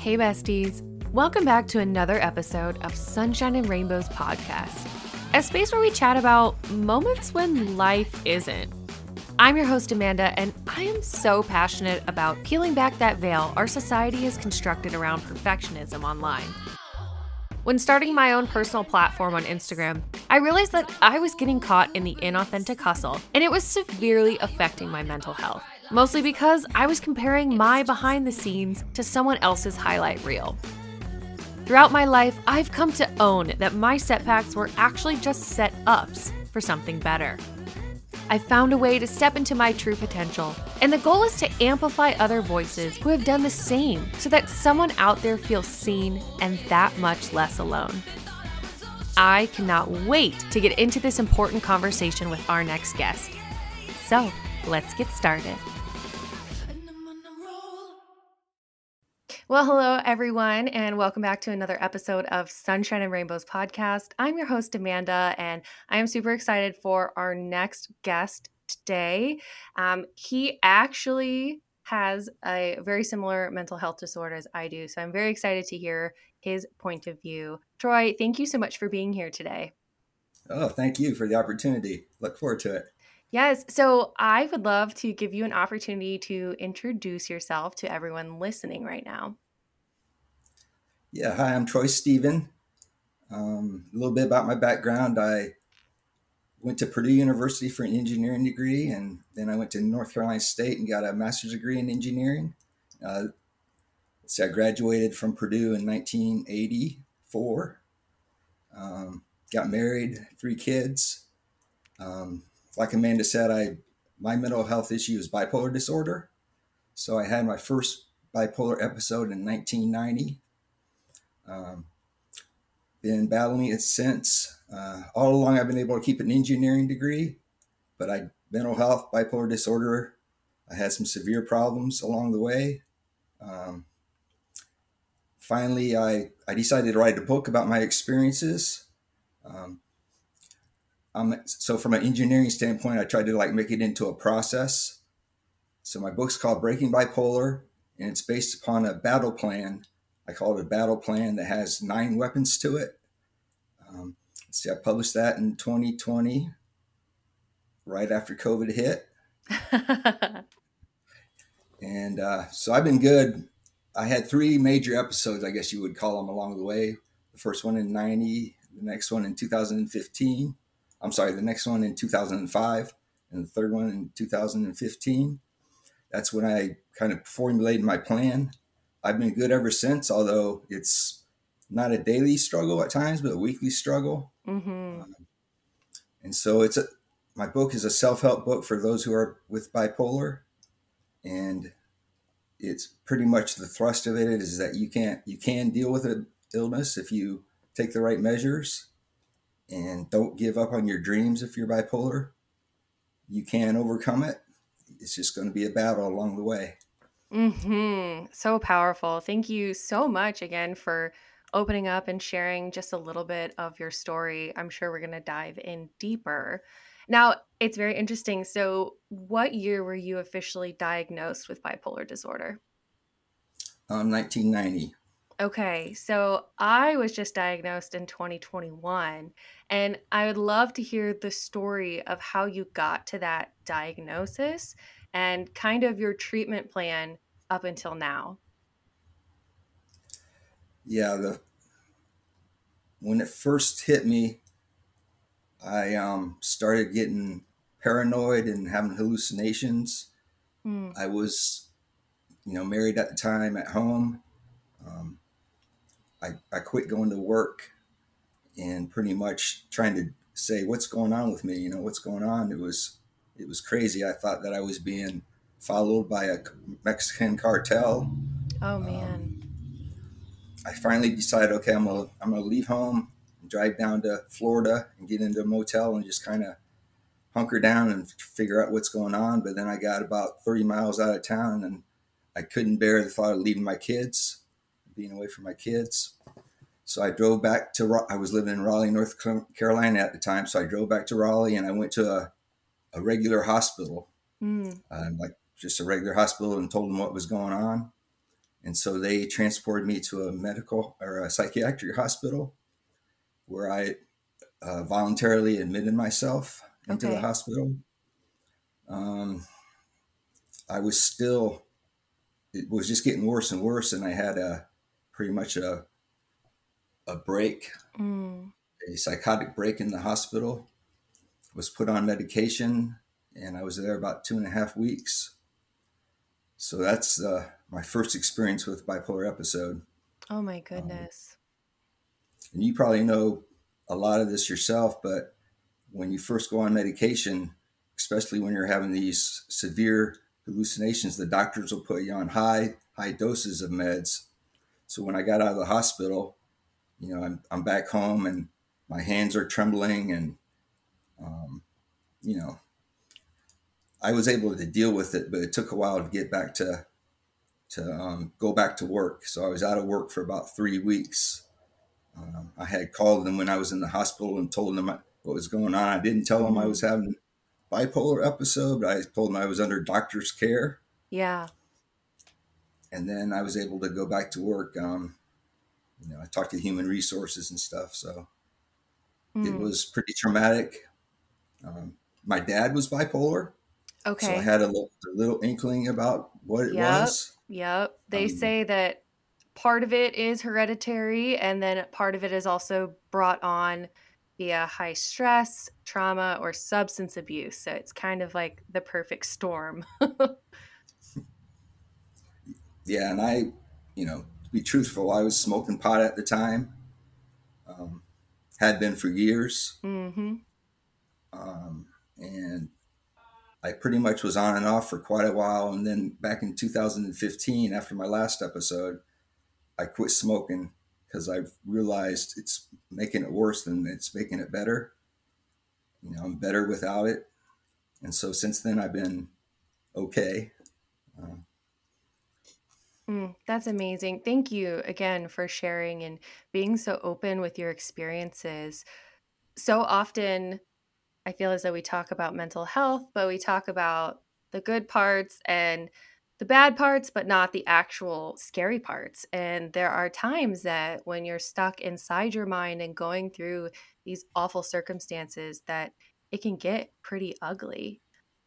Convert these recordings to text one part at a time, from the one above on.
Hey, besties. Welcome back to another episode of Sunshine and Rainbows podcast, a space where we chat about moments when life isn't. I'm your host, Amanda, and I am so passionate about peeling back that veil our society has constructed around perfectionism online. When starting my own personal platform on Instagram, I realized that I was getting caught in the inauthentic hustle, and it was severely affecting my mental health mostly because I was comparing my behind the scenes to someone else's highlight reel. Throughout my life, I've come to own that my setbacks were actually just set ups for something better. I found a way to step into my true potential, and the goal is to amplify other voices who have done the same so that someone out there feels seen and that much less alone. I cannot wait to get into this important conversation with our next guest. So, let's get started. Well, hello, everyone, and welcome back to another episode of Sunshine and Rainbows podcast. I'm your host, Amanda, and I am super excited for our next guest today. Um, he actually has a very similar mental health disorder as I do, so I'm very excited to hear his point of view. Troy, thank you so much for being here today. Oh, thank you for the opportunity. Look forward to it. Yes. So I would love to give you an opportunity to introduce yourself to everyone listening right now. Yeah. Hi, I'm Troy Steven. Um, a little bit about my background. I went to Purdue University for an engineering degree, and then I went to North Carolina State and got a master's degree in engineering. Uh, so I graduated from Purdue in 1984. Um, got married, three kids. Um, like Amanda said, I my mental health issue is bipolar disorder. So I had my first bipolar episode in 1990. Um, been battling it since. Uh, all along, I've been able to keep an engineering degree, but I mental health, bipolar disorder. I had some severe problems along the way. Um, finally, I I decided to write a book about my experiences. Um, um, so from an engineering standpoint, I tried to like make it into a process. So my book's called Breaking Bipolar, and it's based upon a battle plan. I call it a battle plan that has nine weapons to it. Um, see, I published that in 2020, right after COVID hit. and uh, so I've been good. I had three major episodes, I guess you would call them, along the way. The first one in 90, the next one in 2015 I'm sorry, the next one in 2005 and the third one in 2015. That's when I kind of formulated my plan. I've been good ever since, although it's not a daily struggle at times, but a weekly struggle. Mm-hmm. Um, and so it's a, my book is a self-help book for those who are with bipolar. And it's pretty much the thrust of it is that you can't, you can deal with an illness if you take the right measures and don't give up on your dreams if you're bipolar. You can overcome it. It's just going to be a battle along the way. Mm-hmm. So powerful. Thank you so much again for opening up and sharing just a little bit of your story. I'm sure we're going to dive in deeper. Now, it's very interesting. So, what year were you officially diagnosed with bipolar disorder? Um, 1990. Okay, so I was just diagnosed in 2021, and I would love to hear the story of how you got to that diagnosis and kind of your treatment plan up until now. Yeah, the when it first hit me, I um, started getting paranoid and having hallucinations. Mm. I was, you know, married at the time at home. Um, I, I quit going to work and pretty much trying to say what's going on with me? You know what's going on? It was it was crazy. I thought that i was being followed by a mexican cartel. Oh man. Um, i finally decided okay i'm gonna i'm gonna leave home and drive down to florida and get into a motel and just kind of hunker down and figure out what's going on. But then i got about 30 miles out of town and i couldn't bear the thought of leaving my kids being away from my kids. So I drove back to, I was living in Raleigh, North Carolina at the time. So I drove back to Raleigh and I went to a, a regular hospital, mm. um, like just a regular hospital and told them what was going on. And so they transported me to a medical or a psychiatric hospital where I uh, voluntarily admitted myself into okay. the hospital. Um, I was still, it was just getting worse and worse. And I had a pretty much a, a break, mm. a psychotic break in the hospital, was put on medication, and I was there about two and a half weeks. So that's uh, my first experience with bipolar episode. Oh my um, goodness. Um, and you probably know a lot of this yourself, but when you first go on medication, especially when you're having these severe hallucinations, the doctors will put you on high, high doses of meds. So when I got out of the hospital, you know, I'm, I'm back home and my hands are trembling and, um, you know, I was able to deal with it, but it took a while to get back to to um, go back to work. So I was out of work for about three weeks. Um, I had called them when I was in the hospital and told them what was going on. I didn't tell them I was having bipolar episode, but I told them I was under doctor's care. Yeah. And then I was able to go back to work. Um, you know, I talked to human resources and stuff. So mm. it was pretty traumatic. Um, my dad was bipolar. Okay. So I had a little, a little inkling about what it yep. was. Yep. They um, say that part of it is hereditary, and then part of it is also brought on via high stress, trauma, or substance abuse. So it's kind of like the perfect storm. yeah. And I, you know, to be truthful, I was smoking pot at the time, um, had been for years. Mm-hmm. Um, and I pretty much was on and off for quite a while. And then back in 2015, after my last episode, I quit smoking because I realized it's making it worse than it's making it better. You know, I'm better without it. And so since then, I've been okay. Um, mm, that's amazing. Thank you again for sharing and being so open with your experiences. So often, I feel as though we talk about mental health, but we talk about the good parts and the bad parts, but not the actual scary parts. And there are times that when you're stuck inside your mind and going through these awful circumstances, that it can get pretty ugly.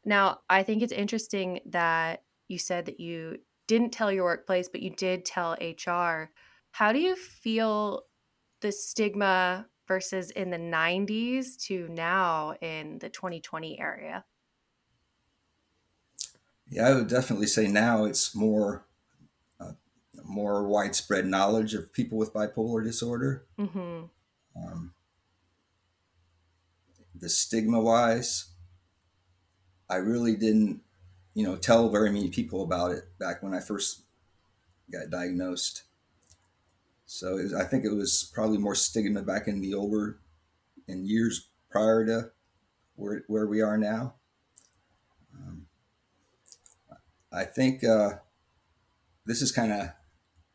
Now, I think it's interesting that you said that you didn't tell your workplace, but you did tell HR. How do you feel the stigma versus in the 90s to now in the 2020 area? Yeah, I would definitely say now it's more uh, more widespread knowledge of people with bipolar disorder. Mm-hmm. Um, the stigma wise, I really didn't, you know, tell very many people about it back when I first got diagnosed. So was, I think it was probably more stigma back in the older, in years prior to where where we are now. Um, I think uh, this is kind of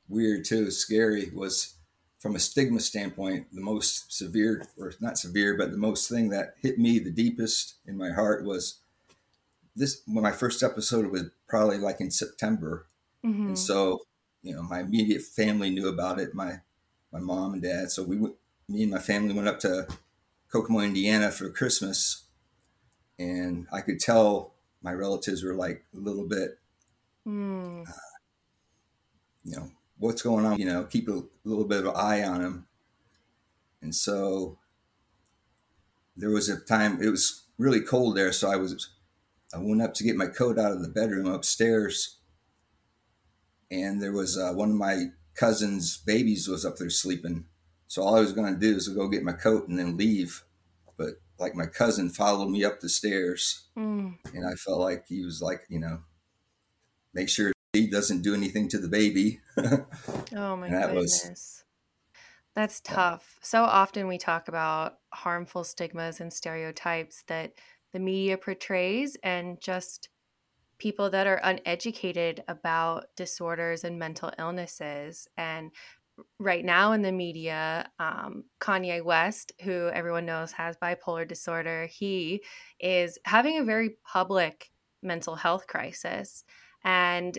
weird too, scary. Was from a stigma standpoint, the most severe, or not severe, but the most thing that hit me the deepest in my heart was this. When my first episode was probably like in September, mm-hmm. and so you know, my immediate family knew about it. My my mom and dad. So we went, me and my family went up to Kokomo, Indiana for Christmas, and I could tell my relatives were like a little bit, mm. uh, you know, what's going on. You know, keep a little bit of an eye on them. And so there was a time it was really cold there, so I was I went up to get my coat out of the bedroom upstairs and there was uh, one of my cousin's babies was up there sleeping. So all I was going to do is go get my coat and then leave. But like my cousin followed me up the stairs, mm. and I felt like he was like, you know, make sure he doesn't do anything to the baby. oh my that goodness. Was, That's tough. So often we talk about harmful stigmas and stereotypes that the media portrays and just people that are uneducated about disorders and mental illnesses. And right now in the media, um, Kanye West, who everyone knows has bipolar disorder, he is having a very public mental health crisis. And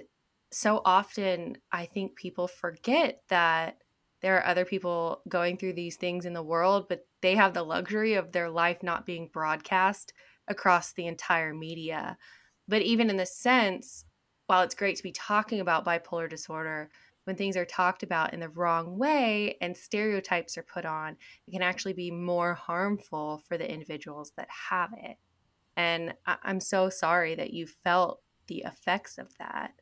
so often I think people forget that there are other people going through these things in the world, but they have the luxury of their life not being broadcast across the entire media. But even in the sense, while it's great to be talking about bipolar disorder, when things are talked about in the wrong way and stereotypes are put on, it can actually be more harmful for the individuals that have it. And I- am so sorry that you felt the effects of that.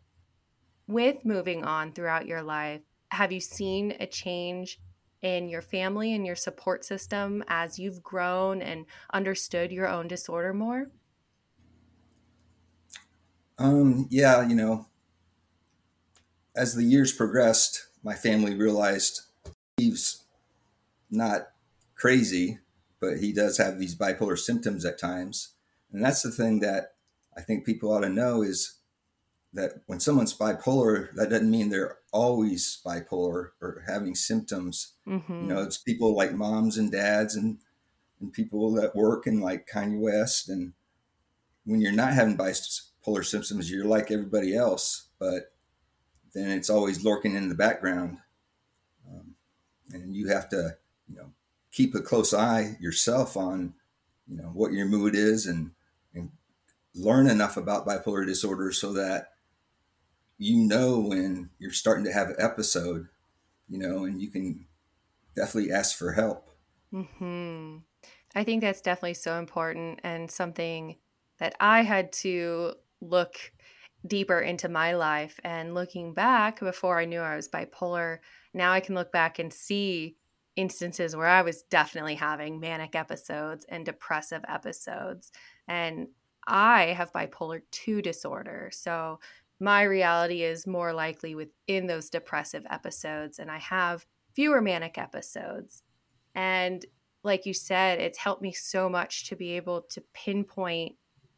With moving on throughout your life, have you seen a change in your family and your support system as you've grown and understood your own disorder more? Um, yeah, you know, as the years progressed, my family realized he's not crazy, but he does have these bipolar symptoms at times. And that's the thing that I think people ought to know is that when someone's bipolar, that doesn't mean they're always bipolar or having symptoms. Mm-hmm. You know, it's people like moms and dads and and people that work in like Kanye West. And when you're not having bipolar symptoms, you're like everybody else, but then it's always lurking in the background. Um, and you have to, you know, keep a close eye yourself on, you know, what your mood is and, and learn enough about bipolar disorder so that you know when you're starting to have an episode, you know, and you can definitely ask for help. Hmm. I think that's definitely so important and something that I had to look deeper into my life. And looking back, before I knew I was bipolar, now I can look back and see instances where I was definitely having manic episodes and depressive episodes. And I have bipolar 2 disorder. So my reality is more likely within those depressive episodes and I have fewer manic episodes. And like you said, it's helped me so much to be able to pinpoint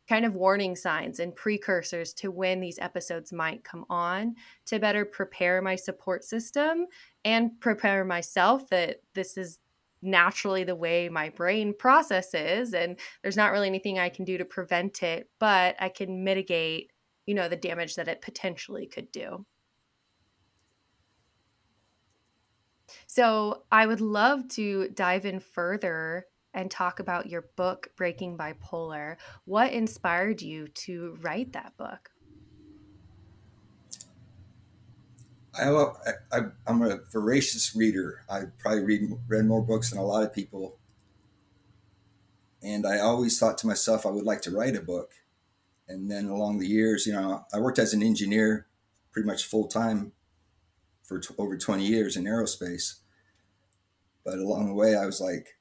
kind of warning signs and precursors to when these episodes might come on to better prepare my support system and prepare myself that this is naturally the way my brain processes and there's not really anything I can do to prevent it, but I can mitigate you know, the damage that it potentially could do. So, I would love to dive in further and talk about your book, Breaking Bipolar. What inspired you to write that book? I, I, am a voracious reader. I probably read read more books than a lot of people, and I always thought to myself I would like to write a book and then along the years, you know, I worked as an engineer pretty much full time for t- over 20 years in aerospace. But along the way, I was like,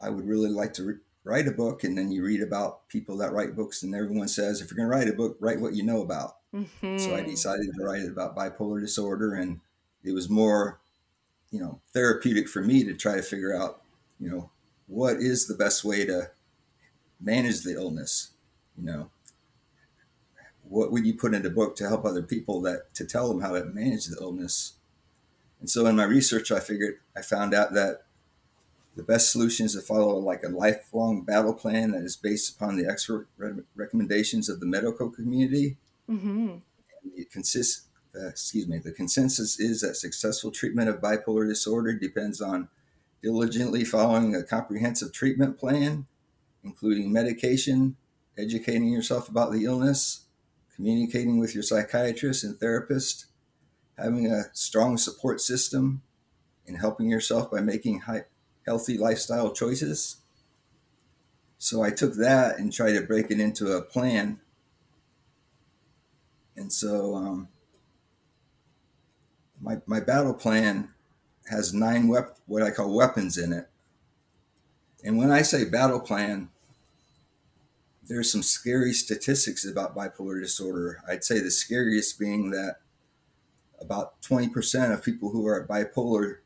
I would really like to re- write a book. And then you read about people that write books, and everyone says, if you're going to write a book, write what you know about. Mm-hmm. So I decided to write it about bipolar disorder. And it was more, you know, therapeutic for me to try to figure out, you know, what is the best way to manage the illness, you know what would you put in a book to help other people that to tell them how to manage the illness and so in my research i figured i found out that the best solution is to follow like a lifelong battle plan that is based upon the expert re- recommendations of the medical community mm-hmm. it consists uh, excuse me the consensus is that successful treatment of bipolar disorder depends on diligently following a comprehensive treatment plan including medication educating yourself about the illness communicating with your psychiatrist and therapist, having a strong support system, and helping yourself by making high, healthy lifestyle choices. So I took that and tried to break it into a plan. And so um, my, my battle plan has nine wep- what I call weapons in it. And when I say battle plan, there's some scary statistics about bipolar disorder. I'd say the scariest being that about 20% of people who are bipolar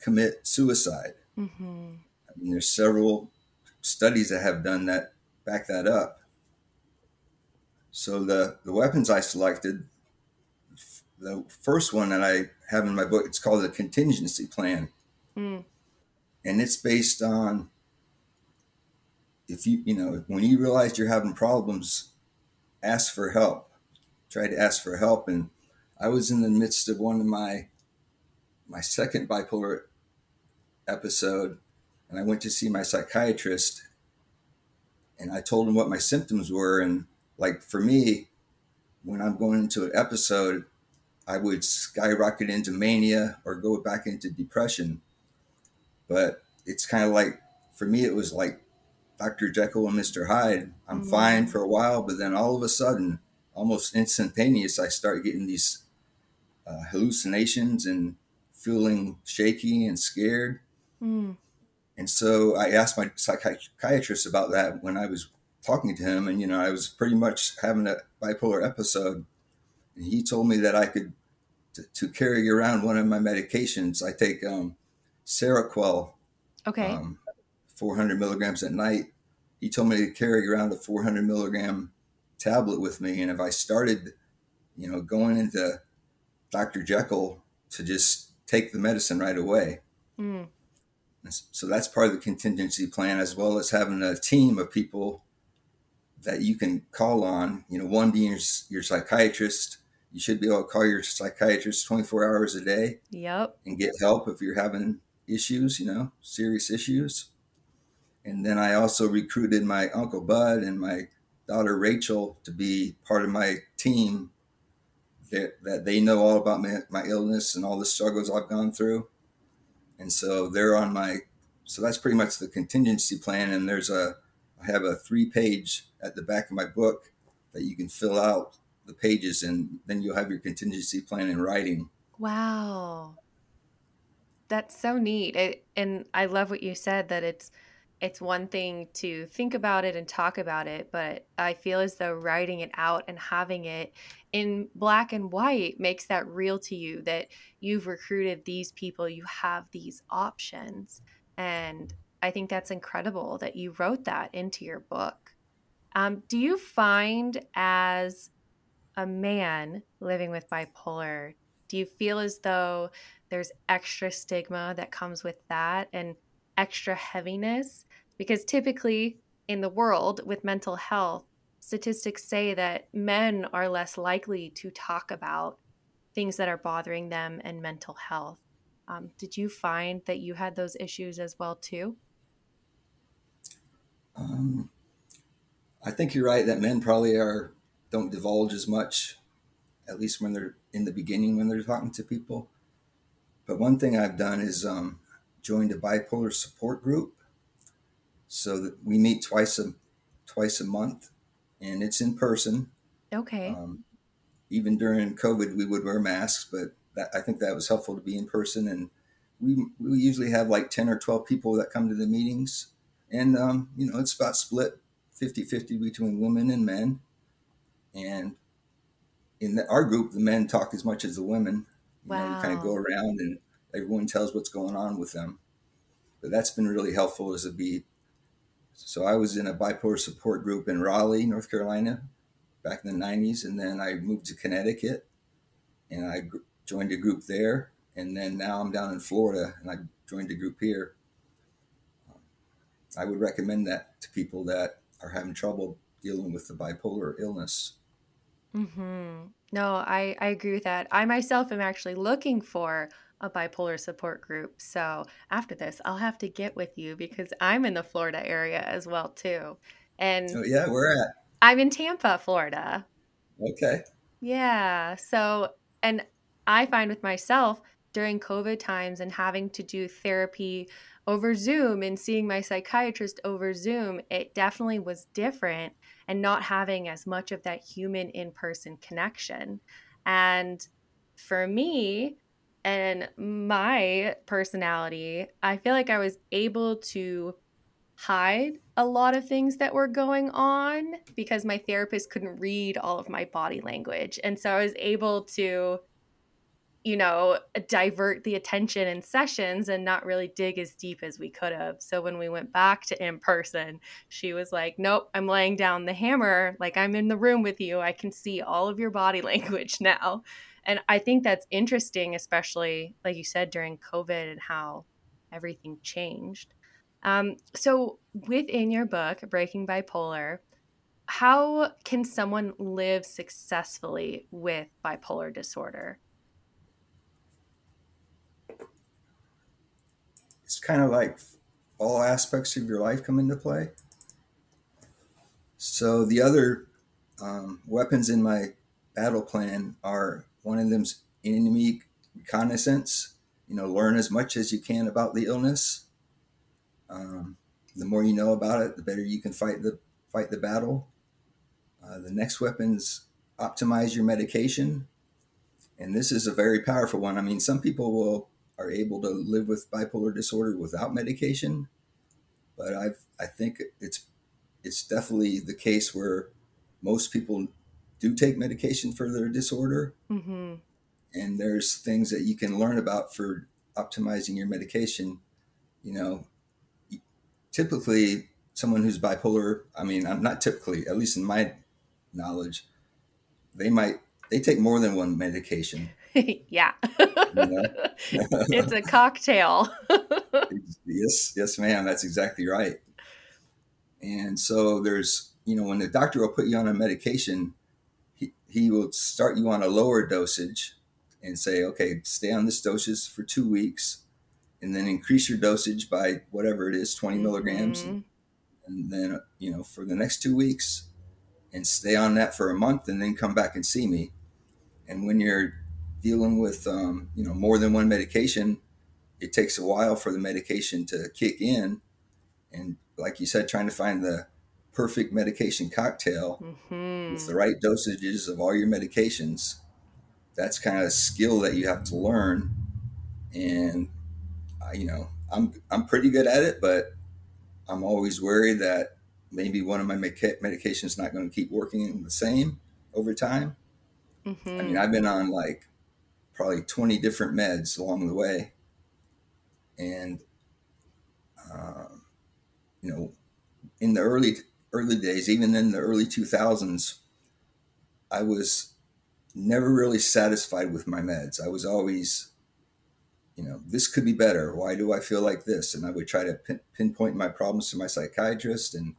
commit suicide. Mm-hmm. I mean, there's several studies that have done that, back that up. So the, the weapons I selected, the first one that I have in my book, it's called the contingency plan. Mm. And it's based on if you you know when you realize you're having problems ask for help. Try to ask for help. And I was in the midst of one of my my second bipolar episode, and I went to see my psychiatrist, and I told him what my symptoms were, and like for me, when I'm going into an episode, I would skyrocket into mania or go back into depression. But it's kind of like for me, it was like Dr. Jekyll and Mr. Hyde. I'm mm-hmm. fine for a while, but then all of a sudden, almost instantaneous, I start getting these uh, hallucinations and feeling shaky and scared. Mm. And so I asked my psychiatrist about that when I was talking to him, and you know, I was pretty much having a bipolar episode. And he told me that I could to, to carry around one of my medications. I take um, Seroquel, okay, um, 400 milligrams at night. He told me to carry around a 400 milligram tablet with me, and if I started, you know, going into Dr. Jekyll to just take the medicine right away. Mm. So that's part of the contingency plan, as well as having a team of people that you can call on. You know, one being your, your psychiatrist. You should be able to call your psychiatrist 24 hours a day. Yep. And get help if you're having issues, you know, serious issues. And then I also recruited my uncle Bud and my daughter Rachel to be part of my team that, that they know all about my, my illness and all the struggles I've gone through. And so they're on my, so that's pretty much the contingency plan. And there's a, I have a three page at the back of my book that you can fill out the pages and then you'll have your contingency plan in writing. Wow. That's so neat. It, and I love what you said that it's, it's one thing to think about it and talk about it, but I feel as though writing it out and having it in black and white makes that real to you that you've recruited these people, you have these options. And I think that's incredible that you wrote that into your book. Um, do you find as a man living with bipolar, do you feel as though there's extra stigma that comes with that and extra heaviness? Because typically in the world with mental health, statistics say that men are less likely to talk about things that are bothering them and mental health. Um, did you find that you had those issues as well too? Um, I think you're right that men probably are don't divulge as much, at least when they're in the beginning when they're talking to people. But one thing I've done is um, joined a bipolar support group, so that we meet twice a twice a month, and it's in person. Okay. Um, even during COVID, we would wear masks, but that, I think that was helpful to be in person. And we we usually have like ten or twelve people that come to the meetings and um, you know it's about split 50-50 between women and men and in the, our group the men talk as much as the women you wow. know we kind of go around and everyone tells what's going on with them but that's been really helpful as a beat so i was in a bipolar support group in raleigh north carolina back in the 90s and then i moved to connecticut and i joined a group there and then now i'm down in florida and i joined a group here I would recommend that to people that are having trouble dealing with the bipolar illness. Mm-hmm. No, I, I agree with that. I myself am actually looking for a bipolar support group. So after this, I'll have to get with you because I'm in the Florida area as well too. And oh, yeah, where at? I'm in Tampa, Florida. Okay. Yeah. So, and I find with myself during COVID times and having to do therapy over Zoom and seeing my psychiatrist over Zoom, it definitely was different and not having as much of that human in person connection. And for me and my personality, I feel like I was able to hide a lot of things that were going on because my therapist couldn't read all of my body language. And so I was able to you know, divert the attention in sessions and not really dig as deep as we could have. So when we went back to in person, she was like, Nope, I'm laying down the hammer. Like I'm in the room with you. I can see all of your body language now. And I think that's interesting, especially like you said during COVID and how everything changed. Um, so within your book, Breaking Bipolar, how can someone live successfully with bipolar disorder? It's kind of like all aspects of your life come into play. So the other um, weapons in my battle plan are one of them's enemy reconnaissance. You know, learn as much as you can about the illness. Um, the more you know about it, the better you can fight the fight the battle. Uh, the next weapon's optimize your medication, and this is a very powerful one. I mean, some people will are able to live with bipolar disorder without medication, but I've I think it's it's definitely the case where most people do take medication for their disorder. Mm-hmm. And there's things that you can learn about for optimizing your medication. You know, typically someone who's bipolar, I mean, I'm not typically, at least in my knowledge, they might they take more than one medication. yeah. It's a cocktail. yes, yes, ma'am. That's exactly right. And so there's, you know, when the doctor will put you on a medication, he, will start you on a lower dosage and say, okay, stay on this dosage for two weeks and then increase your dosage by whatever it is, 20 mm-hmm. milligrams. And, and then, you know, for the next two weeks and stay on that for a month and then come back and see me. And when you're dealing with, um, you know, more than one medication, it takes a while for the medication to kick in. And like you said, trying to find the perfect medication cocktail mm-hmm. With the right dosages of all your medications. That's kind of a skill that you have to learn. And I, you know, I'm I'm pretty good at it, but I'm always worried that maybe one of my medica- medications is not going to keep working the same over time. Mm-hmm. I mean, mm-hmm. I've been on like probably 20 different meds along the way, and uh, you know, in the early early days, even in the early 2000s, I was never really satisfied with my meds. I was always, you know, this could be better. Why do I feel like this? And I would try to pin, pinpoint my problems to my psychiatrist, and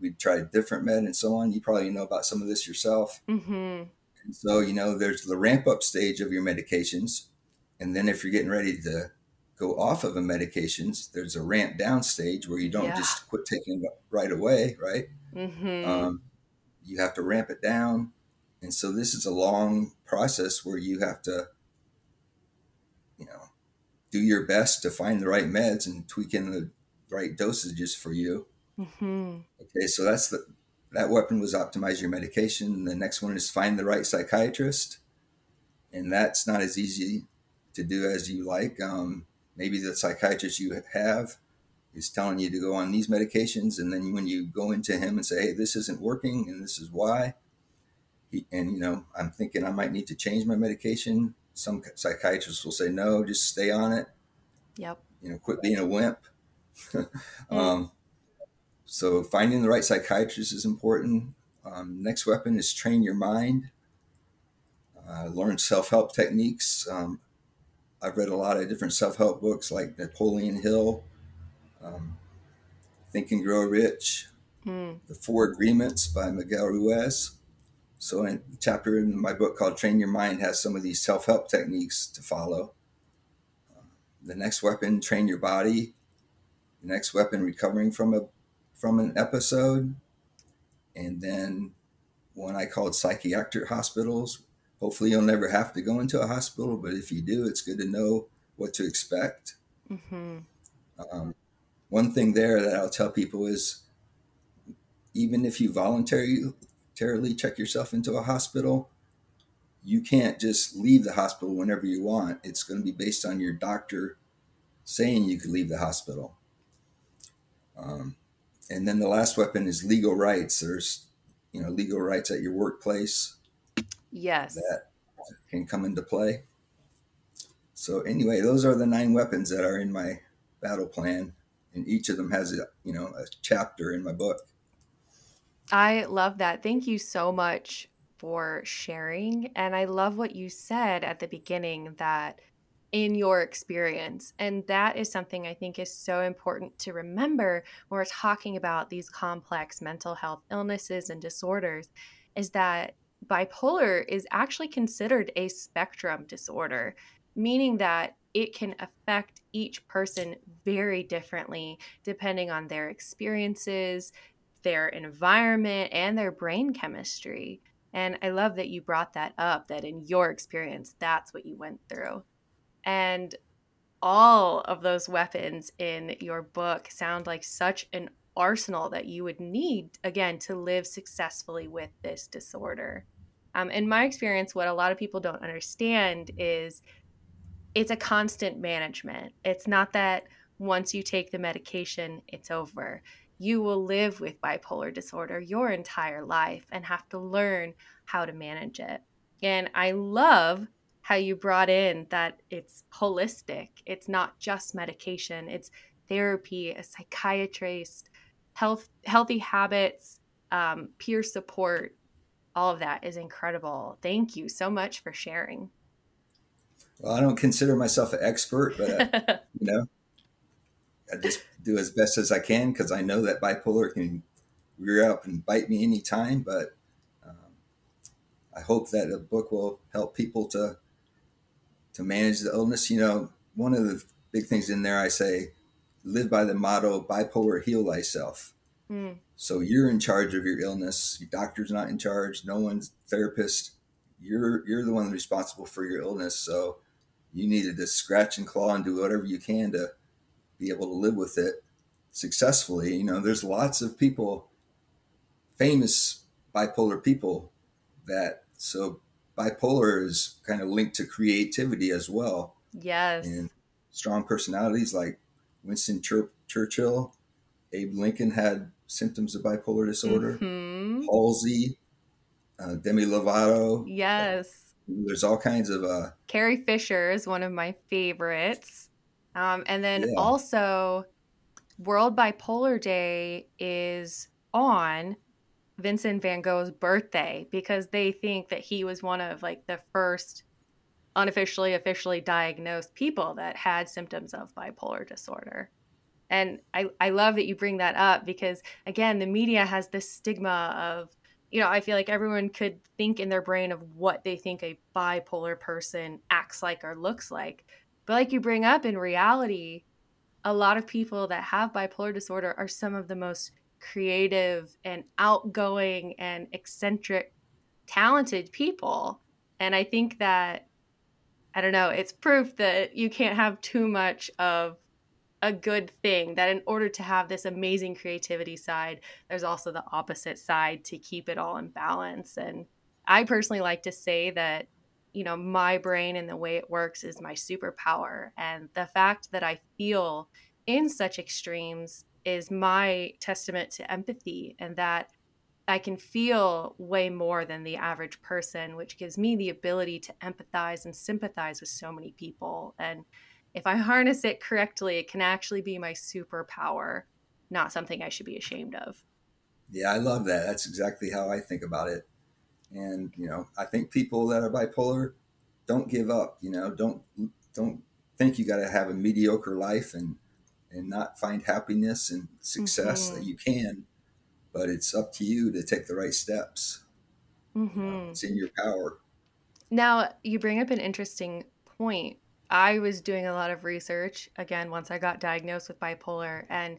we'd try a different med and so on. You probably know about some of this yourself. Mm-hmm. And so, you know, there's the ramp up stage of your medications. And then if you're getting ready to go off of a medications, there's a ramp down stage where you don't yeah. just quit taking it right away, right? Mm-hmm. Um, you have to ramp it down. And so this is a long process where you have to, you know, do your best to find the right meds and tweak in the right dosages for you. Mm-hmm. Okay, so that's the that weapon was optimize your medication. The next one is find the right psychiatrist, and that's not as easy to do as you like. Um, maybe the psychiatrist you have is telling you to go on these medications and then when you go into him and say hey this isn't working and this is why he, and you know i'm thinking i might need to change my medication. Some psychiatrists will say no just stay on it. Yep. You know quit being a wimp. Um, so finding the right psychiatrist is important. Um, next weapon is train your mind. Uh, learn self-help techniques. Um, I've read a lot of different self help books like Napoleon Hill, um, Think and Grow Rich, mm. The Four Agreements by Miguel Ruiz. So, in a chapter in my book called Train Your Mind has some of these self help techniques to follow. Uh, the next weapon, train your body. The next weapon, recovering from a from an episode, and then one I called psychiatric hospitals, hopefully you'll never have to go into a hospital but if you do it's good to know what to expect mm-hmm. um, one thing there that i'll tell people is even if you voluntarily check yourself into a hospital you can't just leave the hospital whenever you want it's going to be based on your doctor saying you could leave the hospital um, and then the last weapon is legal rights there's you know legal rights at your workplace Yes. That can come into play. So anyway, those are the nine weapons that are in my battle plan, and each of them has a you know a chapter in my book. I love that. Thank you so much for sharing, and I love what you said at the beginning that in your experience. And that is something I think is so important to remember when we're talking about these complex mental health illnesses and disorders is that bipolar is actually considered a spectrum disorder, meaning that it can affect each person very differently depending on their experiences, their environment, and their brain chemistry. And I love that you brought that up that in your experience, that's what you went through. And all of those weapons in your book sound like such an arsenal that you would need, again, to live successfully with this disorder. Um, in my experience, what a lot of people don't understand is it's a constant management. It's not that once you take the medication, it's over. You will live with bipolar disorder your entire life and have to learn how to manage it. And I love how you brought in that it's holistic. It's not just medication, it's therapy, a psychiatrist, health, healthy habits, um, peer support. All of that is incredible. Thank you so much for sharing. Well, I don't consider myself an expert, but uh, you know, I just do as best as I can because I know that bipolar can rear up and bite me anytime. But um, I hope that the book will help people to to manage the illness. You know, one of the big things in there, I say, live by the motto bipolar heal thyself. Mm. So you're in charge of your illness. Your doctor's not in charge. No one's therapist. You're you're the one responsible for your illness. So you needed to just scratch and claw and do whatever you can to be able to live with it successfully. You know, there's lots of people, famous bipolar people, that so bipolar is kind of linked to creativity as well. Yes. And strong personalities like Winston Chur- Churchill, Abe Lincoln had symptoms of bipolar disorder, mm-hmm. Halsey, uh, Demi Lovato. Yes. There's all kinds of. Uh, Carrie Fisher is one of my favorites. Um, and then yeah. also, World Bipolar Day is on Vincent van Gogh's birthday because they think that he was one of like the first unofficially officially diagnosed people that had symptoms of bipolar disorder. And I, I love that you bring that up because again, the media has this stigma of, you know, I feel like everyone could think in their brain of what they think a bipolar person acts like or looks like. But like you bring up in reality, a lot of people that have bipolar disorder are some of the most creative and outgoing and eccentric, talented people. And I think that, I don't know, it's proof that you can't have too much of a good thing, that in order to have this amazing creativity side, there's also the opposite side to keep it all in balance. And I personally like to say that you know my brain and the way it works is my superpower and the fact that i feel in such extremes is my testament to empathy and that I can feel way more than the average person, which gives me the ability to empathize and sympathize with so many people. And if I harness it correctly, it can actually be my superpower, not something I should be ashamed of. Yeah, I love that. That's exactly how I think about it. And, you know, I think people that are bipolar don't give up, you know, don't don't think you got to have a mediocre life and and not find happiness and success mm-hmm. that you can but it's up to you to take the right steps mm-hmm. uh, it's in your power now you bring up an interesting point i was doing a lot of research again once i got diagnosed with bipolar and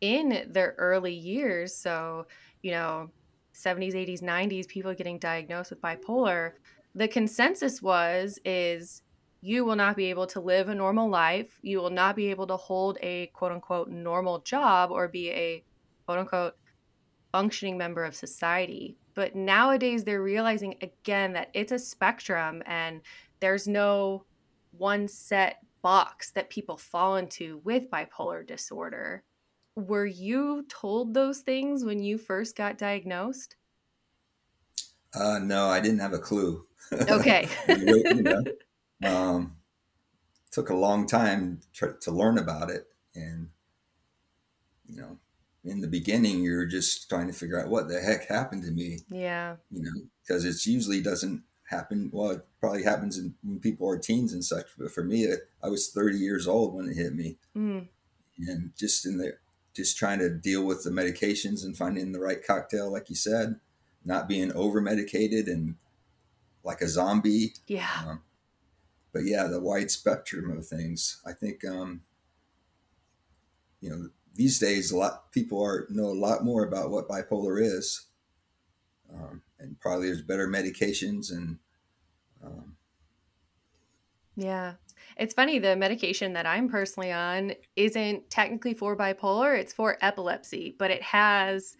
in the early years so you know 70s 80s 90s people getting diagnosed with bipolar the consensus was is you will not be able to live a normal life. You will not be able to hold a quote unquote normal job or be a quote unquote functioning member of society. But nowadays, they're realizing again that it's a spectrum and there's no one set box that people fall into with bipolar disorder. Were you told those things when you first got diagnosed? Uh, no, I didn't have a clue. Okay. you know, um, took a long time to, to learn about it, and you know, in the beginning, you're just trying to figure out what the heck happened to me. Yeah. You know, because it usually doesn't happen. Well, it probably happens in, when people are teens and such. But for me, I was 30 years old when it hit me, mm. and just in there, just trying to deal with the medications and finding the right cocktail, like you said, not being over medicated and like a zombie. Yeah. Um, but yeah, the wide spectrum of things. I think, um, you know, these days a lot people are know a lot more about what bipolar is, um, and probably there's better medications and. Um, yeah, it's funny. The medication that I'm personally on isn't technically for bipolar; it's for epilepsy, but it has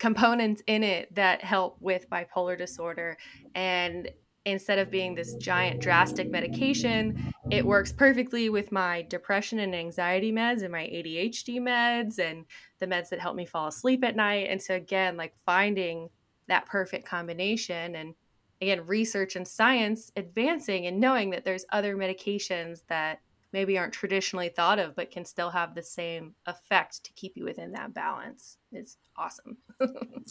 components in it that help with bipolar disorder and instead of being this giant drastic medication, it works perfectly with my depression and anxiety meds and my ADHD meds and the meds that help me fall asleep at night. And so, again, like finding that perfect combination and again, research and science advancing and knowing that there's other medications that maybe aren't traditionally thought of but can still have the same effect to keep you within that balance is awesome.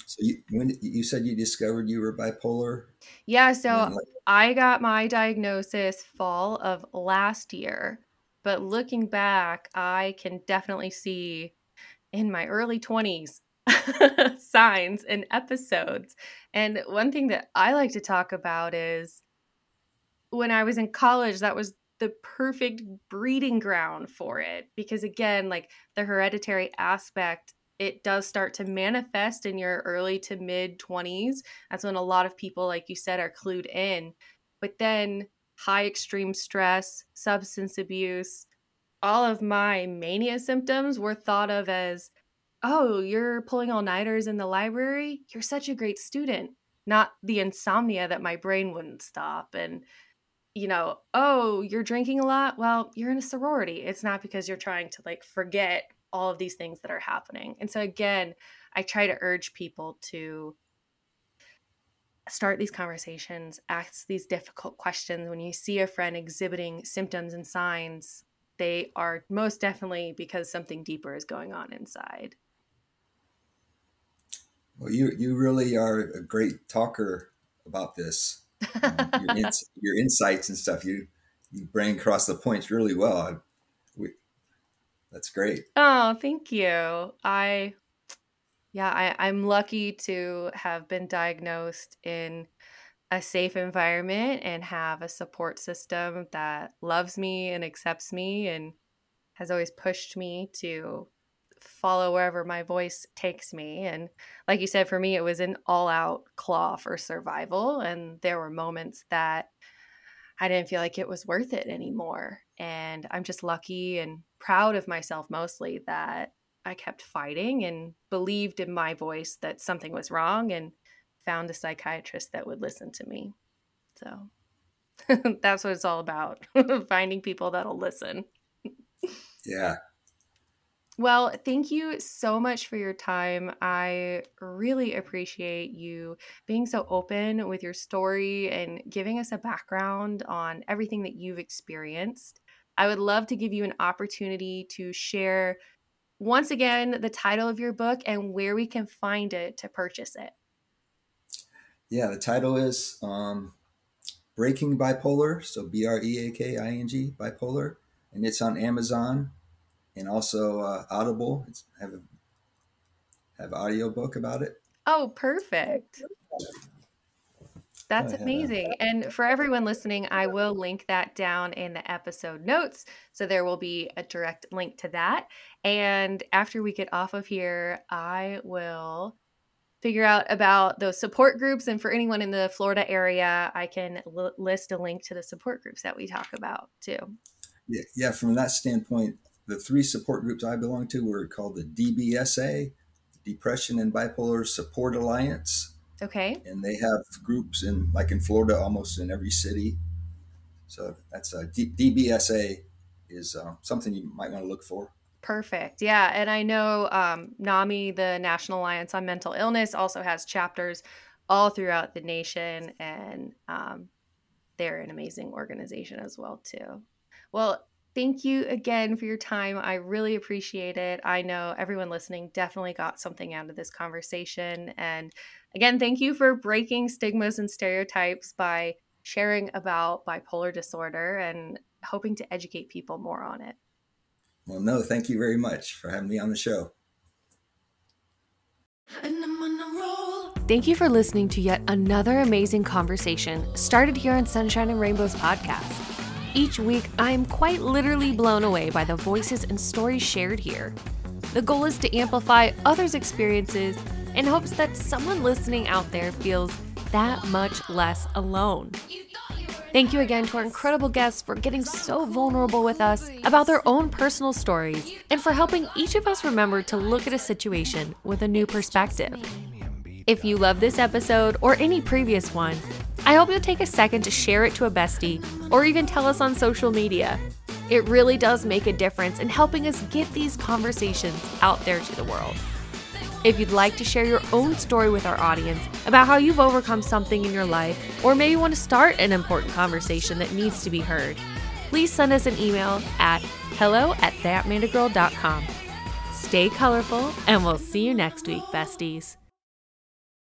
So you, when you said you discovered you were bipolar? Yeah so i got my diagnosis fall of last year but looking back i can definitely see in my early 20s signs and episodes. And one thing that i like to talk about is when i was in college that was the perfect breeding ground for it because again like the hereditary aspect it does start to manifest in your early to mid 20s that's when a lot of people like you said are clued in. But then high extreme stress substance abuse all of my mania symptoms were thought of as oh you're pulling all-nighters in the library you're such a great student not the insomnia that my brain wouldn't stop and you know, oh, you're drinking a lot. Well, you're in a sorority. It's not because you're trying to like forget all of these things that are happening. And so, again, I try to urge people to start these conversations, ask these difficult questions. When you see a friend exhibiting symptoms and signs, they are most definitely because something deeper is going on inside. Well, you you really are a great talker about this um, your, ins- your, insights and stuff. You you bring across the points really well. We, that's great. Oh, thank you. I yeah, I, I'm lucky to have been diagnosed in a safe environment and have a support system that loves me and accepts me and has always pushed me to follow wherever my voice takes me. And like you said, for me, it was an all out claw for survival. And there were moments that I didn't feel like it was worth it anymore. And I'm just lucky and proud of myself mostly that I kept fighting and believed in my voice that something was wrong and found a psychiatrist that would listen to me. So that's what it's all about finding people that'll listen. Yeah, well, thank you so much for your time. I really appreciate you being so open with your story and giving us a background on everything that you've experienced. I would love to give you an opportunity to share once again the title of your book and where we can find it to purchase it. Yeah, the title is um, Breaking Bipolar. So B R E A K I N G, bipolar. And it's on Amazon and also uh, Audible. It's have a have audio book about it. Oh, perfect. That's amazing. And for everyone listening, I will link that down in the episode notes. So there will be a direct link to that. And after we get off of here, I will figure out about those support groups. And for anyone in the Florida area, I can l- list a link to the support groups that we talk about too. Yeah, yeah. From that standpoint, the three support groups I belong to were called the DBSA, Depression and Bipolar Support Alliance. Okay. And they have groups in, like in Florida, almost in every city. So that's a D- DBSA is uh, something you might want to look for. Perfect. Yeah. And I know um, NAMI, the National Alliance on Mental Illness, also has chapters all throughout the nation. And um, they're an amazing organization as well, too. Well, Thank you again for your time. I really appreciate it. I know everyone listening definitely got something out of this conversation. And again, thank you for breaking stigmas and stereotypes by sharing about bipolar disorder and hoping to educate people more on it. Well, no, thank you very much for having me on the show. Thank you for listening to yet another amazing conversation started here on Sunshine and Rainbows podcast. Each week, I am quite literally blown away by the voices and stories shared here. The goal is to amplify others' experiences in hopes that someone listening out there feels that much less alone. Thank you again to our incredible guests for getting so vulnerable with us about their own personal stories and for helping each of us remember to look at a situation with a new perspective. If you love this episode or any previous one, I hope you'll take a second to share it to a bestie or even tell us on social media. It really does make a difference in helping us get these conversations out there to the world. If you'd like to share your own story with our audience about how you've overcome something in your life, or maybe want to start an important conversation that needs to be heard, please send us an email at hello at thatmandagirl.com. Stay colorful, and we'll see you next week, besties.